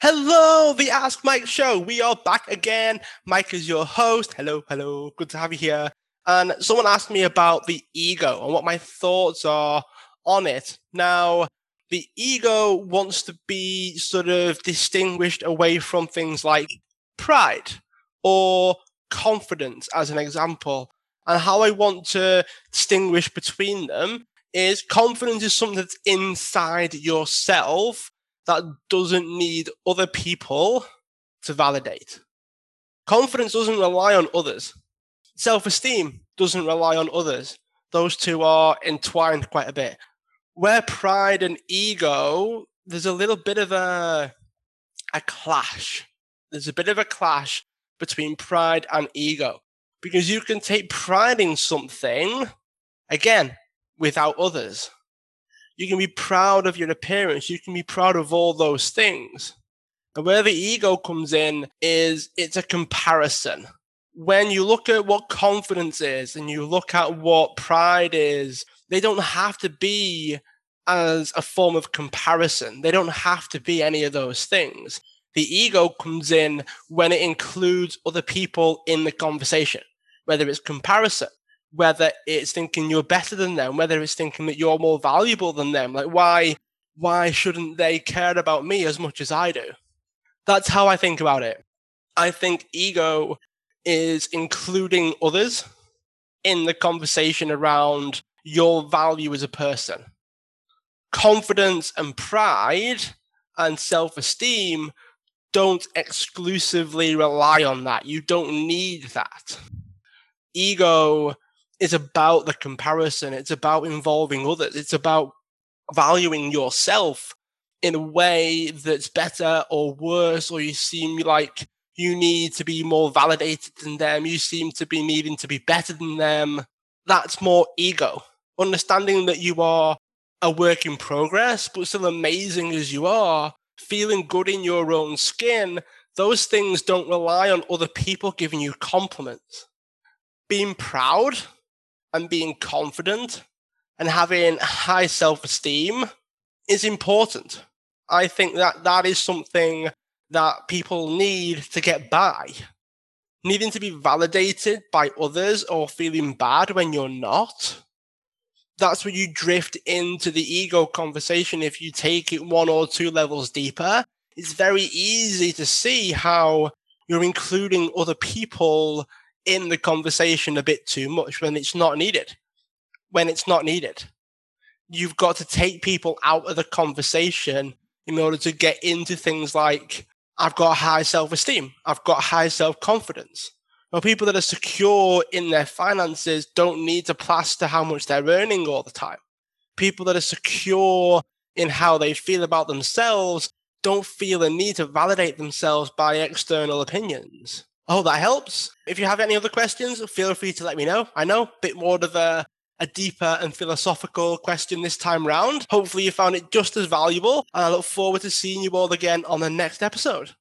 Hello, the Ask Mike Show. We are back again. Mike is your host. Hello, hello. Good to have you here. And someone asked me about the ego and what my thoughts are on it. Now, the ego wants to be sort of distinguished away from things like pride or confidence, as an example. And how I want to distinguish between them is confidence is something that's inside yourself that doesn't need other people to validate. Confidence doesn't rely on others. Self esteem doesn't rely on others. Those two are entwined quite a bit. Where pride and ego, there's a little bit of a, a clash. There's a bit of a clash between pride and ego because you can take pride in something, again, without others. You can be proud of your appearance. You can be proud of all those things. And where the ego comes in is it's a comparison. When you look at what confidence is and you look at what pride is, they don't have to be as a form of comparison. They don't have to be any of those things. The ego comes in when it includes other people in the conversation, whether it's comparison, whether it's thinking you're better than them, whether it's thinking that you're more valuable than them. Like, why, why shouldn't they care about me as much as I do? That's how I think about it. I think ego is including others in the conversation around your value as a person. Confidence and pride and self esteem don't exclusively rely on that. You don't need that. Ego is about the comparison. It's about involving others. It's about valuing yourself in a way that's better or worse, or you seem like you need to be more validated than them. You seem to be needing to be better than them. That's more ego. Understanding that you are a work in progress, but still amazing as you are, feeling good in your own skin, those things don't rely on other people giving you compliments. Being proud and being confident and having high self esteem is important. I think that that is something that people need to get by. Needing to be validated by others or feeling bad when you're not. That's where you drift into the ego conversation if you take it one or two levels deeper. It's very easy to see how you're including other people in the conversation a bit too much when it's not needed. When it's not needed. You've got to take people out of the conversation in order to get into things like, I've got high self esteem, I've got high self confidence. Well, people that are secure in their finances don't need to plaster how much they're earning all the time. People that are secure in how they feel about themselves don't feel a need to validate themselves by external opinions. I hope that helps. If you have any other questions, feel free to let me know. I know a bit more of a, a deeper and philosophical question this time round. Hopefully, you found it just as valuable, and I look forward to seeing you all again on the next episode.